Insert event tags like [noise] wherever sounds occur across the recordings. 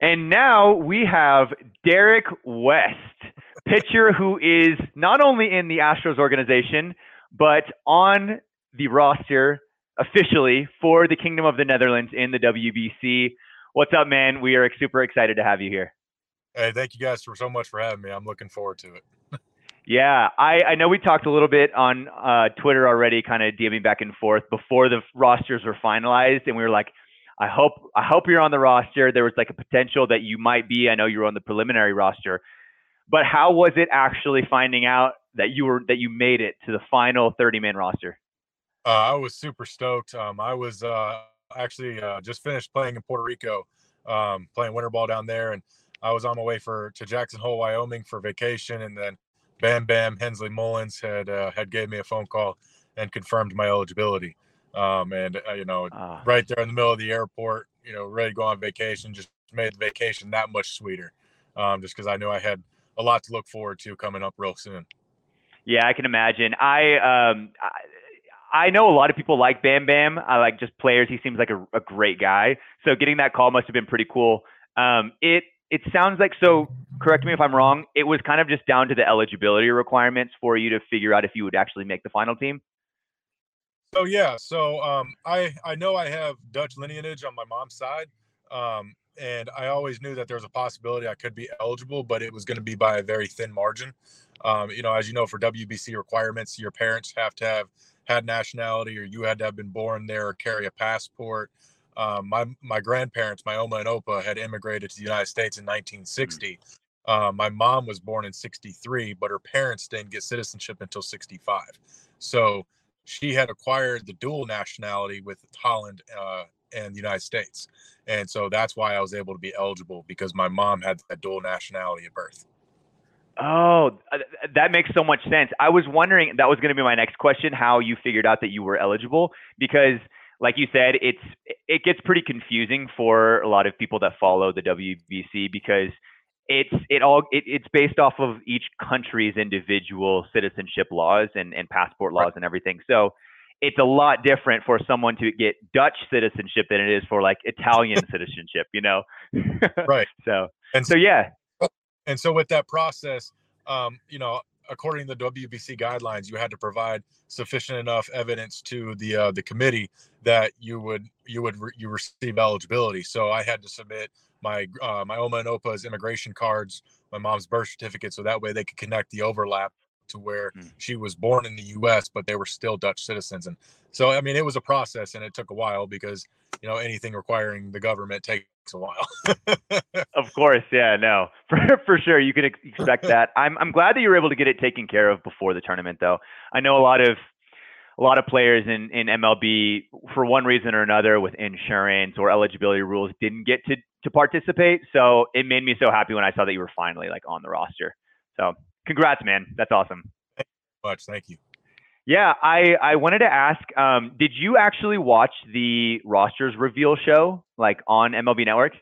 And now we have Derek West, pitcher who is not only in the Astros organization, but on the roster officially for the Kingdom of the Netherlands in the WBC. What's up, man? We are super excited to have you here. Hey, thank you guys for so much for having me. I'm looking forward to it. [laughs] yeah, I, I know we talked a little bit on uh, Twitter already, kind of DMing back and forth before the rosters were finalized, and we were like, I hope I hope you're on the roster. There was like a potential that you might be. I know you were on the preliminary roster, but how was it actually finding out that you were that you made it to the final 30 man roster? Uh, I was super stoked. Um, I was uh, actually uh, just finished playing in Puerto Rico, um, playing winter ball down there, and I was on my way for to Jackson Hole, Wyoming for vacation, and then Bam Bam Hensley Meulens had uh, had gave me a phone call and confirmed my eligibility. Um, and uh, you know, ah. right there in the middle of the airport, you know, ready to go on vacation, just made the vacation that much sweeter. Um, just because I knew I had a lot to look forward to coming up real soon. Yeah, I can imagine. I um, I, I know a lot of people like Bam Bam. I like just players. He seems like a, a great guy. So getting that call must have been pretty cool. Um, it it sounds like so. Correct me if I'm wrong. It was kind of just down to the eligibility requirements for you to figure out if you would actually make the final team. So yeah, so um, I I know I have Dutch lineage on my mom's side, um, and I always knew that there was a possibility I could be eligible, but it was going to be by a very thin margin. Um, you know, as you know, for WBC requirements, your parents have to have had nationality, or you had to have been born there, or carry a passport. Um, my my grandparents, my Oma and Opa, had immigrated to the United States in 1960. Mm. Uh, my mom was born in 63, but her parents didn't get citizenship until 65. So she had acquired the dual nationality with Holland uh, and the United States. And so that's why I was able to be eligible because my mom had that dual nationality at birth. Oh, that makes so much sense. I was wondering that was going to be my next question how you figured out that you were eligible because like you said it's it gets pretty confusing for a lot of people that follow the WBC because it's it all it, it's based off of each country's individual citizenship laws and, and passport laws right. and everything. So it's a lot different for someone to get Dutch citizenship than it is for like Italian [laughs] citizenship, you know? right. [laughs] So and so yeah. And so with that process, um, you know, according to the WBC guidelines, you had to provide sufficient enough evidence to the uh, the committee that you would you would re- you receive eligibility. So I had to submit my uh, my Oma and Opa's immigration cards, my mom's birth certificate, so that way they could connect the overlap to where mm. she was born in the U.S. but they were still Dutch citizens. And so, I mean, it was a process, and it took a while because you know anything requiring the government takes a while. [laughs] of course, yeah, no, [laughs] for for sure, you can expect that. I'm I'm glad that you were able to get it taken care of before the tournament, though. I know a lot of a lot of players in, in MLB, for one reason or another, with insurance or eligibility rules, didn't get to to participate. So it made me so happy when I saw that you were finally like on the roster. So congrats, man. That's awesome. Thank you much. Thank you. Yeah, I, I wanted to ask, um, did you actually watch the rosters reveal show like on MLB Network?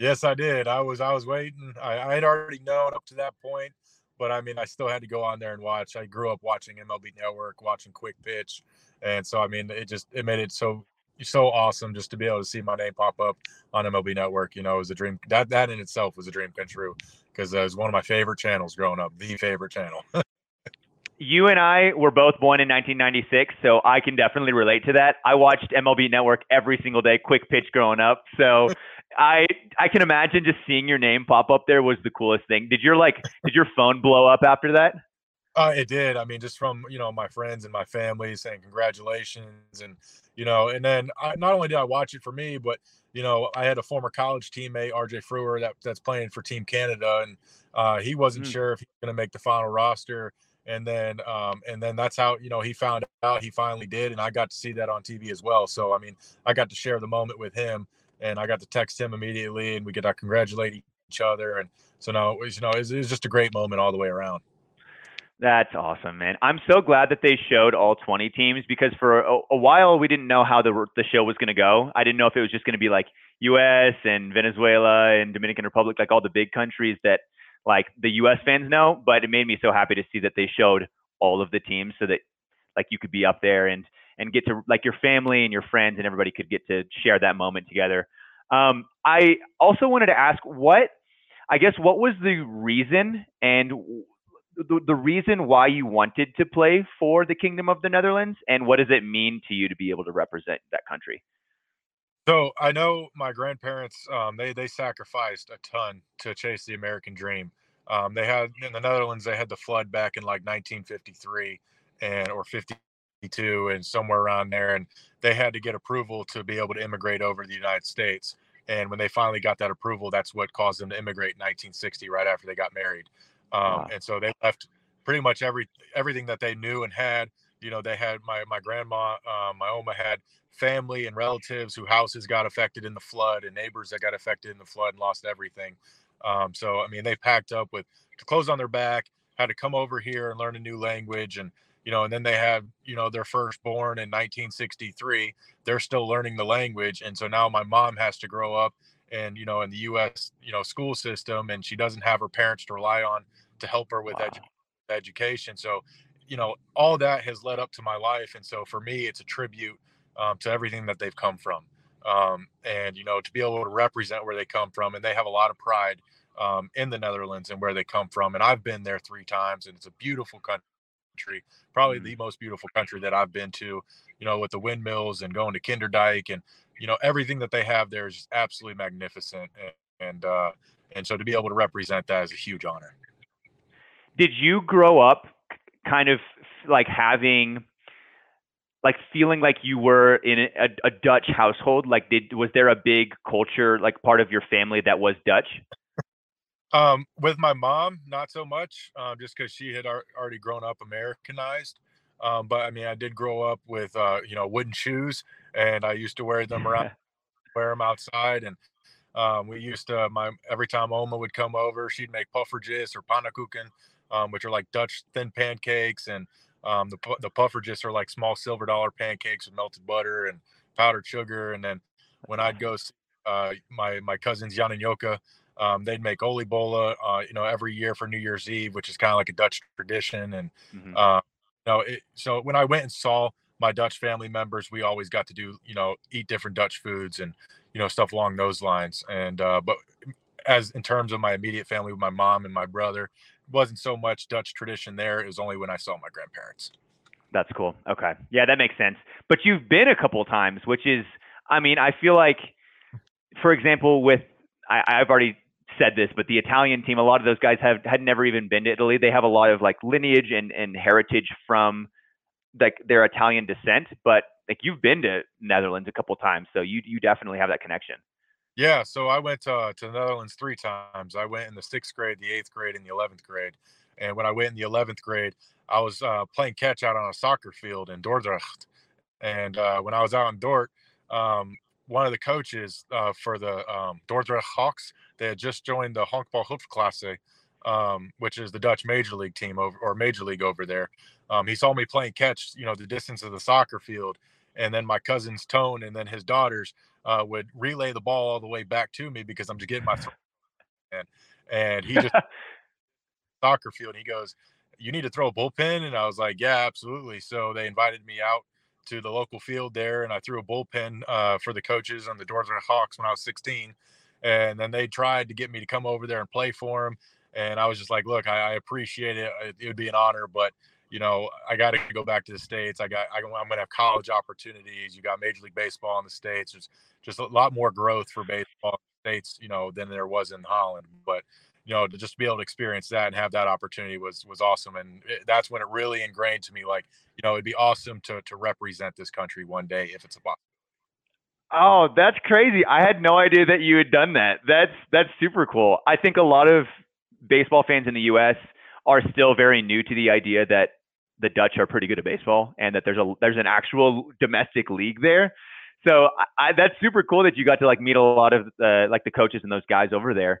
Yes, I did. I was I was waiting. I, I had already known up to that point, but I mean, I still had to go on there and watch. I grew up watching MLB Network, watching Quick Pitch, and so I mean, it just it made it so so awesome just to be able to see my name pop up on MLB Network. You know, it was a dream. That that in itself was a dream come true because it was one of my favorite channels growing up, the favorite channel. [laughs] you and I were both born in 1996, so I can definitely relate to that. I watched MLB Network every single day, quick pitch growing up. So [laughs] I I can imagine just seeing your name pop up there was the coolest thing. Did your like [laughs] did your phone blow up after that? Uh, it did. I mean, just from you know my friends and my family saying congratulations, and you know, and then I, not only did I watch it for me, but you know, I had a former college teammate, RJ Freure, that that's playing for Team Canada, and uh, he wasn't mm. sure if he was going to make the final roster and then um, and then that's how you know he found out he finally did and i got to see that on tv as well so i mean i got to share the moment with him and i got to text him immediately and we get to congratulate each other and so now it was, you know it was, it just a great moment all the way around that's awesome, man. I'm so glad that they showed all 20 teams because for a, a while we didn't know how the the show was going to go. I didn't know if it was just going to be like U.S. and Venezuela and Dominican Republic, like all the big countries that like the US fans know, but it made me so happy to see that they showed all of the teams so that like you could be up there and and get to like your family and your friends and everybody could get to share that moment together. Um, I also wanted to ask what I guess what was the reason and the, the reason why you wanted to play for the Kingdom of the Netherlands and what does it mean to you to be able to represent that country? So I know my grandparents um, they they sacrificed a ton to chase the American dream. Um, they had in the Netherlands they had the flood back in like 1953 and or 52 and somewhere around there, and they had to get approval to be able to immigrate over to the United States. And when they finally got that approval, that's what caused them to immigrate in 1960, right after they got married. Um, wow. And so they left pretty much every everything that they knew and had. You know, they had my my grandma, uh, my oma had family and relatives whose houses got affected in the flood and neighbors that got affected in the flood and lost everything. Um, so, I mean, they packed up with clothes on their back, had to come over here and learn a new language. And, you know, and then they have, you know, their firstborn in 1963. They're still learning the language. And so now my mom has to grow up and, you know, in the U.S., you know, school system, and she doesn't have her parents to rely on to help her with wow. edu- education. So, you know, all that has led up to my life. And so for me, it's a tribute um, to everything that they've come from. Um, and you know to be able to represent where they come from, and they have a lot of pride um, in the Netherlands and where they come from. And I've been there three times, and it's a beautiful country, probably mm-hmm. the most beautiful country that I've been to. You know, with the windmills and going to Kinderdijk, and you know everything that they have there is absolutely magnificent. And and, uh, and so to be able to represent that is a huge honor. Did you grow up kind of like having like feeling like you were in a, a, Dutch household? Like, did was there a big culture like part of your family that was Dutch? Um, with my mom, not so much, um, just because she had ar- already grown up Americanized. Um, but I mean, I did grow up with uh, you know wooden shoes, and I used to wear them around, wear them outside, and um, we used to my every time Oma would come over, she'd make poffertjes or pannenkoeken, um, which are like Dutch thin pancakes, and um, the the poffertjes are like small silver dollar pancakes with melted butter and powdered sugar. And then when I'd [laughs] go see uh, my my cousins Jan and Yoka, um, they'd make oliebollen, uh, you know, every year for New Year's Eve, which is kind of like a Dutch tradition. And mm-hmm. uh, you know, it, so when I went and saw my Dutch family members, we always got to do, you know, eat different Dutch foods and you know stuff along those lines. And uh, but as in terms of my immediate family, with my mom and my brother, it wasn't so much Dutch tradition there. It was only when I saw my grandparents. That's cool. Okay. Yeah, that makes sense. But you've been a couple times, which is, I mean, I feel like, for example, with, I, I've already said this, but the Italian team, a lot of those guys have had never even been to Italy. They have a lot of like lineage and, and heritage from like their Italian descent, but like you've been to Netherlands a couple times, so you you definitely have that connection. Yeah, so I went uh, to the Netherlands three times. I went in the sixth grade, the eighth grade, and the eleventh grade. And when I went in the eleventh grade, I was uh, playing catch out on a soccer field in Dordrecht. And uh, when I was out in Dort, um, one of the coaches uh, for the um, Dordrecht Hawks, they had just joined the Honkbal Hoofdklasse, um, which is the Dutch Major League team over or Major League over there. Um, he saw me playing catch, you know, the distance of the soccer field, and then my cousin's tone, and then his daughters uh, would relay the ball all the way back to me because I'm just getting my [laughs] and and he just [laughs] soccer field. He goes, "You need to throw a bullpen," and I was like, "Yeah, absolutely." So they invited me out to the local field there, and I threw a bullpen uh, for the coaches on the Northern Hawks when I was 16. And then they tried to get me to come over there and play for them, and I was just like, "Look, I, I appreciate it. It would be an honor, but." You know, I got to go back to the states. I got, I, I'm going to have college opportunities. You got Major League Baseball in the states. There's just a lot more growth for baseball states, you know, than there was in Holland. But you know, to just be able to experience that and have that opportunity was was awesome. And it, that's when it really ingrained to me, like, you know, it'd be awesome to to represent this country one day if it's a possibility. Oh, that's crazy! I had no idea that you had done that. That's that's super cool. I think a lot of baseball fans in the U.S. are still very new to the idea that the Dutch are pretty good at baseball and that there's a there's an actual domestic league there. So I, that's super cool that you got to like meet a lot of uh, like the coaches and those guys over there.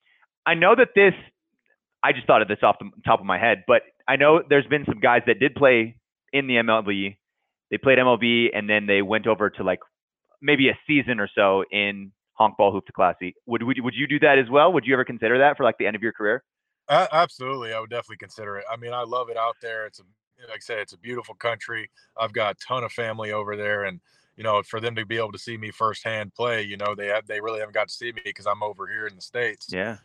I know that this, I just thought of this off the top of my head, but I know there's been some guys that did play in the MLB. They played MLB and then they went over to like maybe a season or so in Honkbal Hoofdklasse. Would, would would you do that as well? Would you ever consider that for like the end of your career? Uh, absolutely, I would definitely consider it. I mean, I love it out there. It's a like I said, it's a beautiful country. I've got a ton of family over there, and you know, for them to be able to see me firsthand play, you know, they have they really haven't got to see me because I'm over here in the states. Yeah,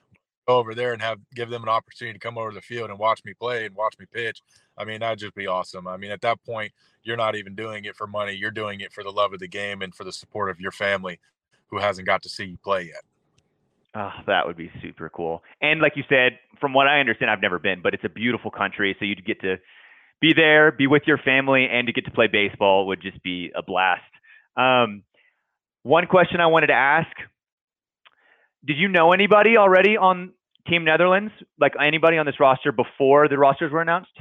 over there and have give them an opportunity to come over to the field and watch me play and watch me pitch. I mean, that'd just be awesome. I mean, at that point, you're not even doing it for money. You're doing it for the love of the game and for the support of your family who hasn't got to see you play yet. Oh, that would be super cool. And like you said, from what I understand, I've never been, but it's a beautiful country. So you'd get to be there, be with your family, and to get to play baseball would just be a blast. Um, one question I wanted to ask did you know anybody already on Team Netherlands? Like anybody on this roster before the rosters were announced?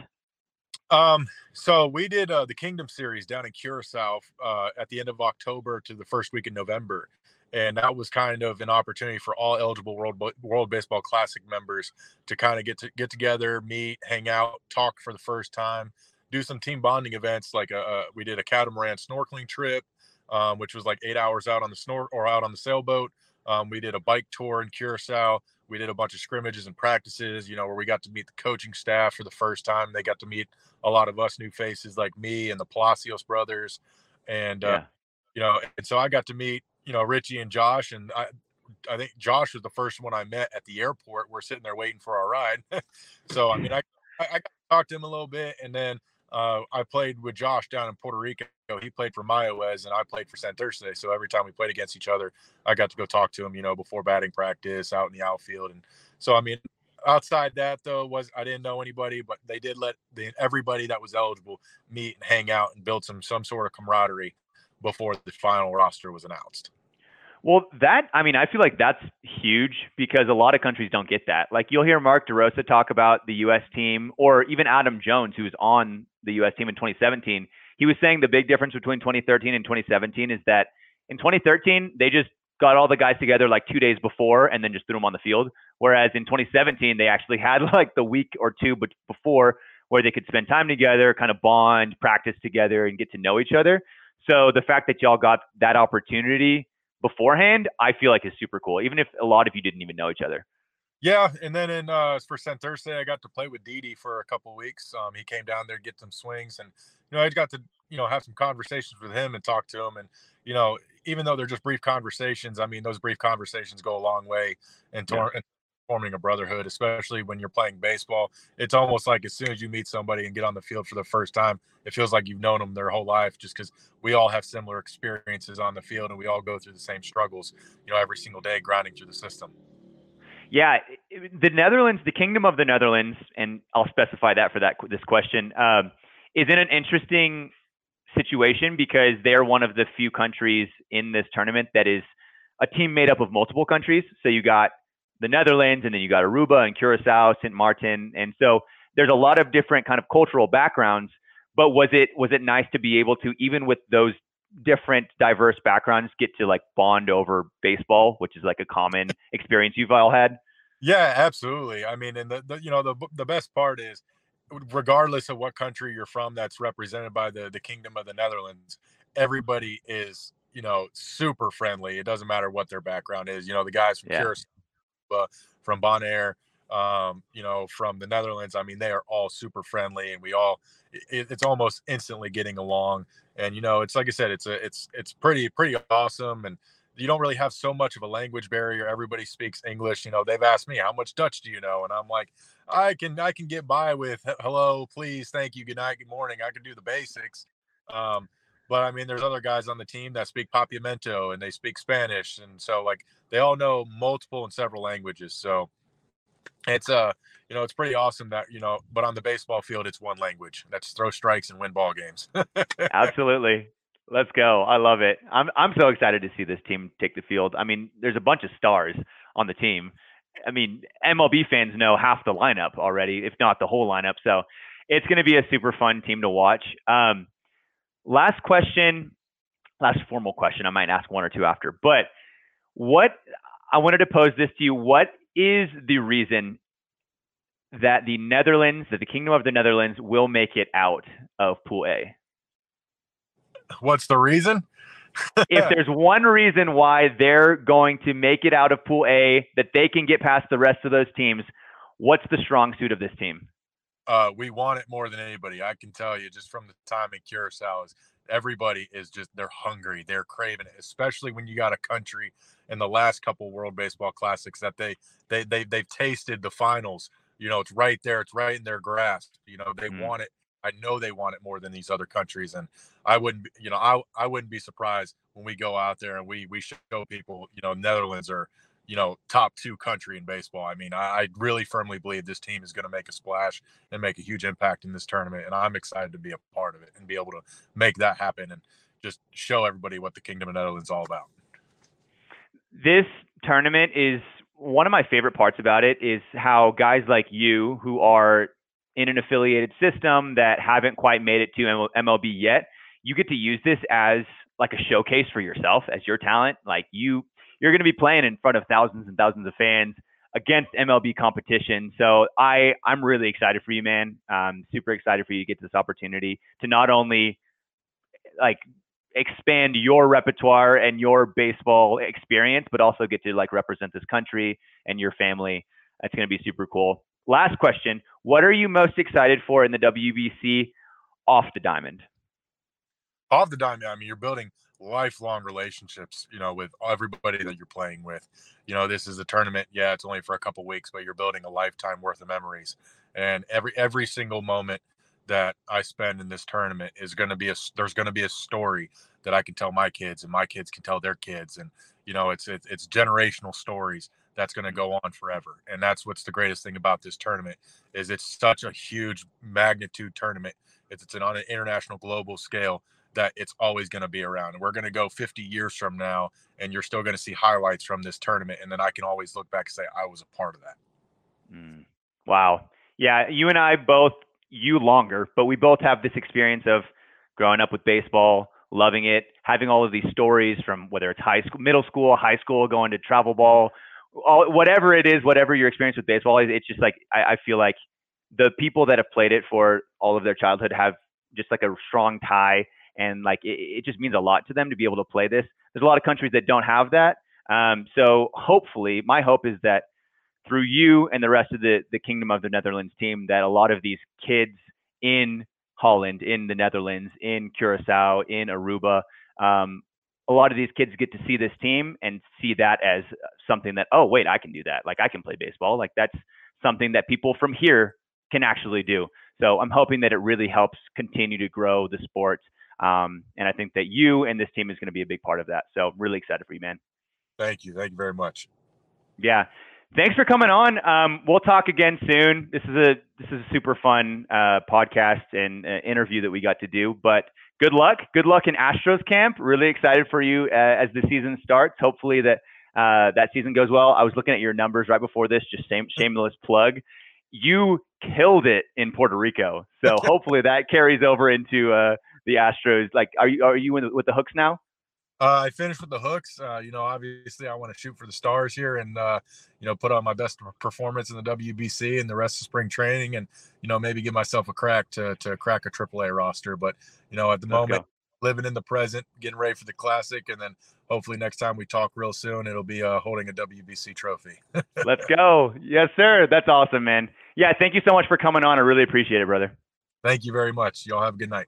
Um, so we did uh, the Kingdom Series down in Curacao uh, at the end of October to the first week in November, and that was kind of an opportunity for all eligible World World Baseball Classic members to kind of get to get together, meet, hang out, talk for the first time, do some team bonding events. Like a, uh, a uh, we did a catamaran snorkeling trip, um, which was like eight hours out on the snort or out on the sailboat. Um, we did a bike tour in Curacao. We did a bunch of scrimmages and practices, you know, where we got to meet the coaching staff for the first time. They got to meet a lot of us new faces like me and the Palacios brothers. And, uh, you know, and so I got to meet, you know, Richie and Josh. And I, I think Josh was the first one I met at the airport. We're sitting there waiting for our ride. [laughs] so, I mean, I, I, I talked to him a little bit and then uh, I played with Josh down in Puerto Rico. He played for Mayaguez and I played for Santurce. So every time we played against each other, I got to go talk to him, you know, before batting practice out in the outfield. And so, I mean, outside that though was I didn't know anybody, but they did let the, everybody that was eligible meet and hang out and build some some sort of camaraderie before the final roster was announced. Well, that I mean, I feel like that's huge because a lot of countries don't get that. Like you'll hear Mark DeRosa talk about the U.S. team, or even Adam Jones, who's on the U.S. team in 2017. He was saying the big difference between 2013 and 2017 is that in 2013 they just got all the guys together like two days before and then just threw them on the field. Whereas in 2017 they actually had [laughs] like the week or two before where they could spend time together, kind of bond, practice together, and get to know each other. So the fact that y'all got that opportunity beforehand, I feel like is super cool, even if a lot of you didn't even know each other. Yeah, and then in uh, for Thursday, I got to play with Didi for a couple weeks. Um, he came down there, get some swings, and you know I got to you know have some conversations with him and talk to him. And you know, even though they're just brief conversations, I mean those brief conversations go a long way in, tor- yeah. in forming a brotherhood, especially when you're playing baseball. It's almost like as soon as you meet somebody and get on the field for the first time, it feels like you've known them their whole life just because we all have similar experiences on the field and we all go through the same struggles, you know, every single day grinding through the system. Yeah, the Netherlands, the Kingdom of the Netherlands, and I'll specify that for that this question um, is in an interesting situation because they're one of the few countries in this tournament that is a team made up of multiple countries. So you got the Netherlands, and then you got Aruba and Curacao, Saint Martin, and so there's a lot of different kind of cultural backgrounds. But was it was it nice to be able to even with those different diverse backgrounds get to like bond over baseball, which is like a common experience you've all had? Yeah, absolutely. I mean, and the, the you know the the best part is regardless of what country you're from that's represented by the the kingdom of the Netherlands, everybody is you know super friendly. It doesn't matter what their background is. You know, the guys from yeah. Curacao, from Bonaire, um, you know, from the Netherlands. I mean, they are all super friendly, and we all it, it's almost instantly getting along. And you know, it's like I said, it's a it's it's pretty pretty awesome, and you don't really have so much of a language barrier. Everybody speaks English. You know, they've asked me how much Dutch do you know, and I'm like, I can I can get by with hello, please, thank you, good night, good morning. I can do the basics. Um, but I mean, there's other guys on the team that speak Papiamento and they speak Spanish, and so like they all know multiple and several languages. So it's uh you know it's pretty awesome that you know but on the baseball field it's one language that's throw strikes and win ball games [laughs] absolutely let's go. I love it. I'm i'm so excited to see this team take the field. I mean there's a bunch of stars on the team. I mean mlb fans know half the lineup already if not the whole lineup. So it's going to be a super fun team to watch. Um last question last formal question. I might ask one or two after but what i wanted to pose this to you. What is the reason that the Netherlands, that the Kingdom of the Netherlands will make it out of Pool A? What's the reason? if [laughs] there's one reason why they're going to make it out of Pool A, that they can get past the rest of those teams, what's the strong suit of this team? Uh, we want it more than anybody. I can tell you just from the time in Curacao is everybody is just they're hungry, they're craving it, especially when you got a country in the last couple World Baseball Classics that they they they they've tasted the finals. You know, it's right there, it's right in their grasp. You know, they mm. want it. I know they want it more than these other countries, and I wouldn't, you know, I I wouldn't be surprised when we go out there and we we show people, you know, Netherlands are you know, top two country in baseball. I mean, I, I really firmly believe this team is going to make a splash and make a huge impact in this tournament. And I'm excited to be a part of it and be able to make that happen and just show everybody what the Kingdom of Netherlands is all about. This tournament is one of my favorite parts about it is how guys like you who are in an affiliated system that haven't quite made it to MLB yet, you get to use this as like a showcase for yourself as your talent. Like you you're going to be playing in front of thousands and thousands of fans against MLB competition. So I I'm really excited for you, man. Um, super excited for you to get this opportunity to not only like expand your repertoire and your baseball experience, but also get to like represent this country and your family. That's going to be super cool. Last question: What are you most excited for in the WBC off the diamond? Off the diamond, I mean, you're building lifelong relationships, you know, with everybody that you're playing with. You know, this is a tournament. Yeah, it's only for a couple weeks, but you're building a lifetime worth of memories. And every every single moment that I spend in this tournament is going to be a there's going to be a story that I can tell my kids and my kids can tell their kids and you know it's it's, it's generational stories that's going to go on forever and that's what's the greatest thing about this tournament is it's such a huge magnitude tournament it's, it's an on an international global scale that it's always going to be around. And we're going to go 50 years from now, and you're still going to see highlights from this tournament. And then I can always look back and say, I was a part of that. Mm. Wow. Yeah. You and I both, you longer, but we both have this experience of growing up with baseball, loving it, having all of these stories from whether it's high school, middle school, high school, going to travel ball, all, whatever it is, whatever your experience with baseball is, it's just like, I, I feel like the people that have played it for all of their childhood have just like a strong tie and like it, it, just means a lot to them to be able to play this. There's a lot of countries that don't have that. Um, so hopefully, my hope is that through you and the rest of the the Kingdom of the Netherlands team, that a lot of these kids in Holland, in the Netherlands, in Curacao, in Aruba, um, a lot of these kids get to see this team and see that as something that oh wait I can do that like I can play baseball like that's something that people from here can actually do. So I'm hoping that it really helps continue to grow the sport um, and I think that you and this team is going to be a big part of that. So really excited for you, man. Thank you. Thank you very much. Yeah. Thanks for coming on. Um, we'll talk again soon. This is a this is a super fun uh, podcast and uh, interview that we got to do. But good luck, good luck in Astros camp. Really excited for you uh, as the season starts. Hopefully that uh, that season goes well. I was looking at your numbers right before this. Just same shameless plug. You killed it in Puerto Rico, so [laughs] hopefully that carries over into uh, the Astros. Like, are you are you the, with the hooks now? Uh, I finished with the hooks. Uh, you know, obviously, I want to shoot for the stars here, and uh, you know, put on my best performance in the WBC and the rest of spring training, and you know, maybe give myself a crack to to crack a AAA roster. But you know, at the moment, living in the present, getting ready for the classic, and then hopefully next time we talk real soon, it'll be uh, holding a WBC trophy. Let's go. Yes, sir. That's awesome, man. Yeah, thank you so much for coming on. I really appreciate it, brother. Thank you very much. Y'all have a good night.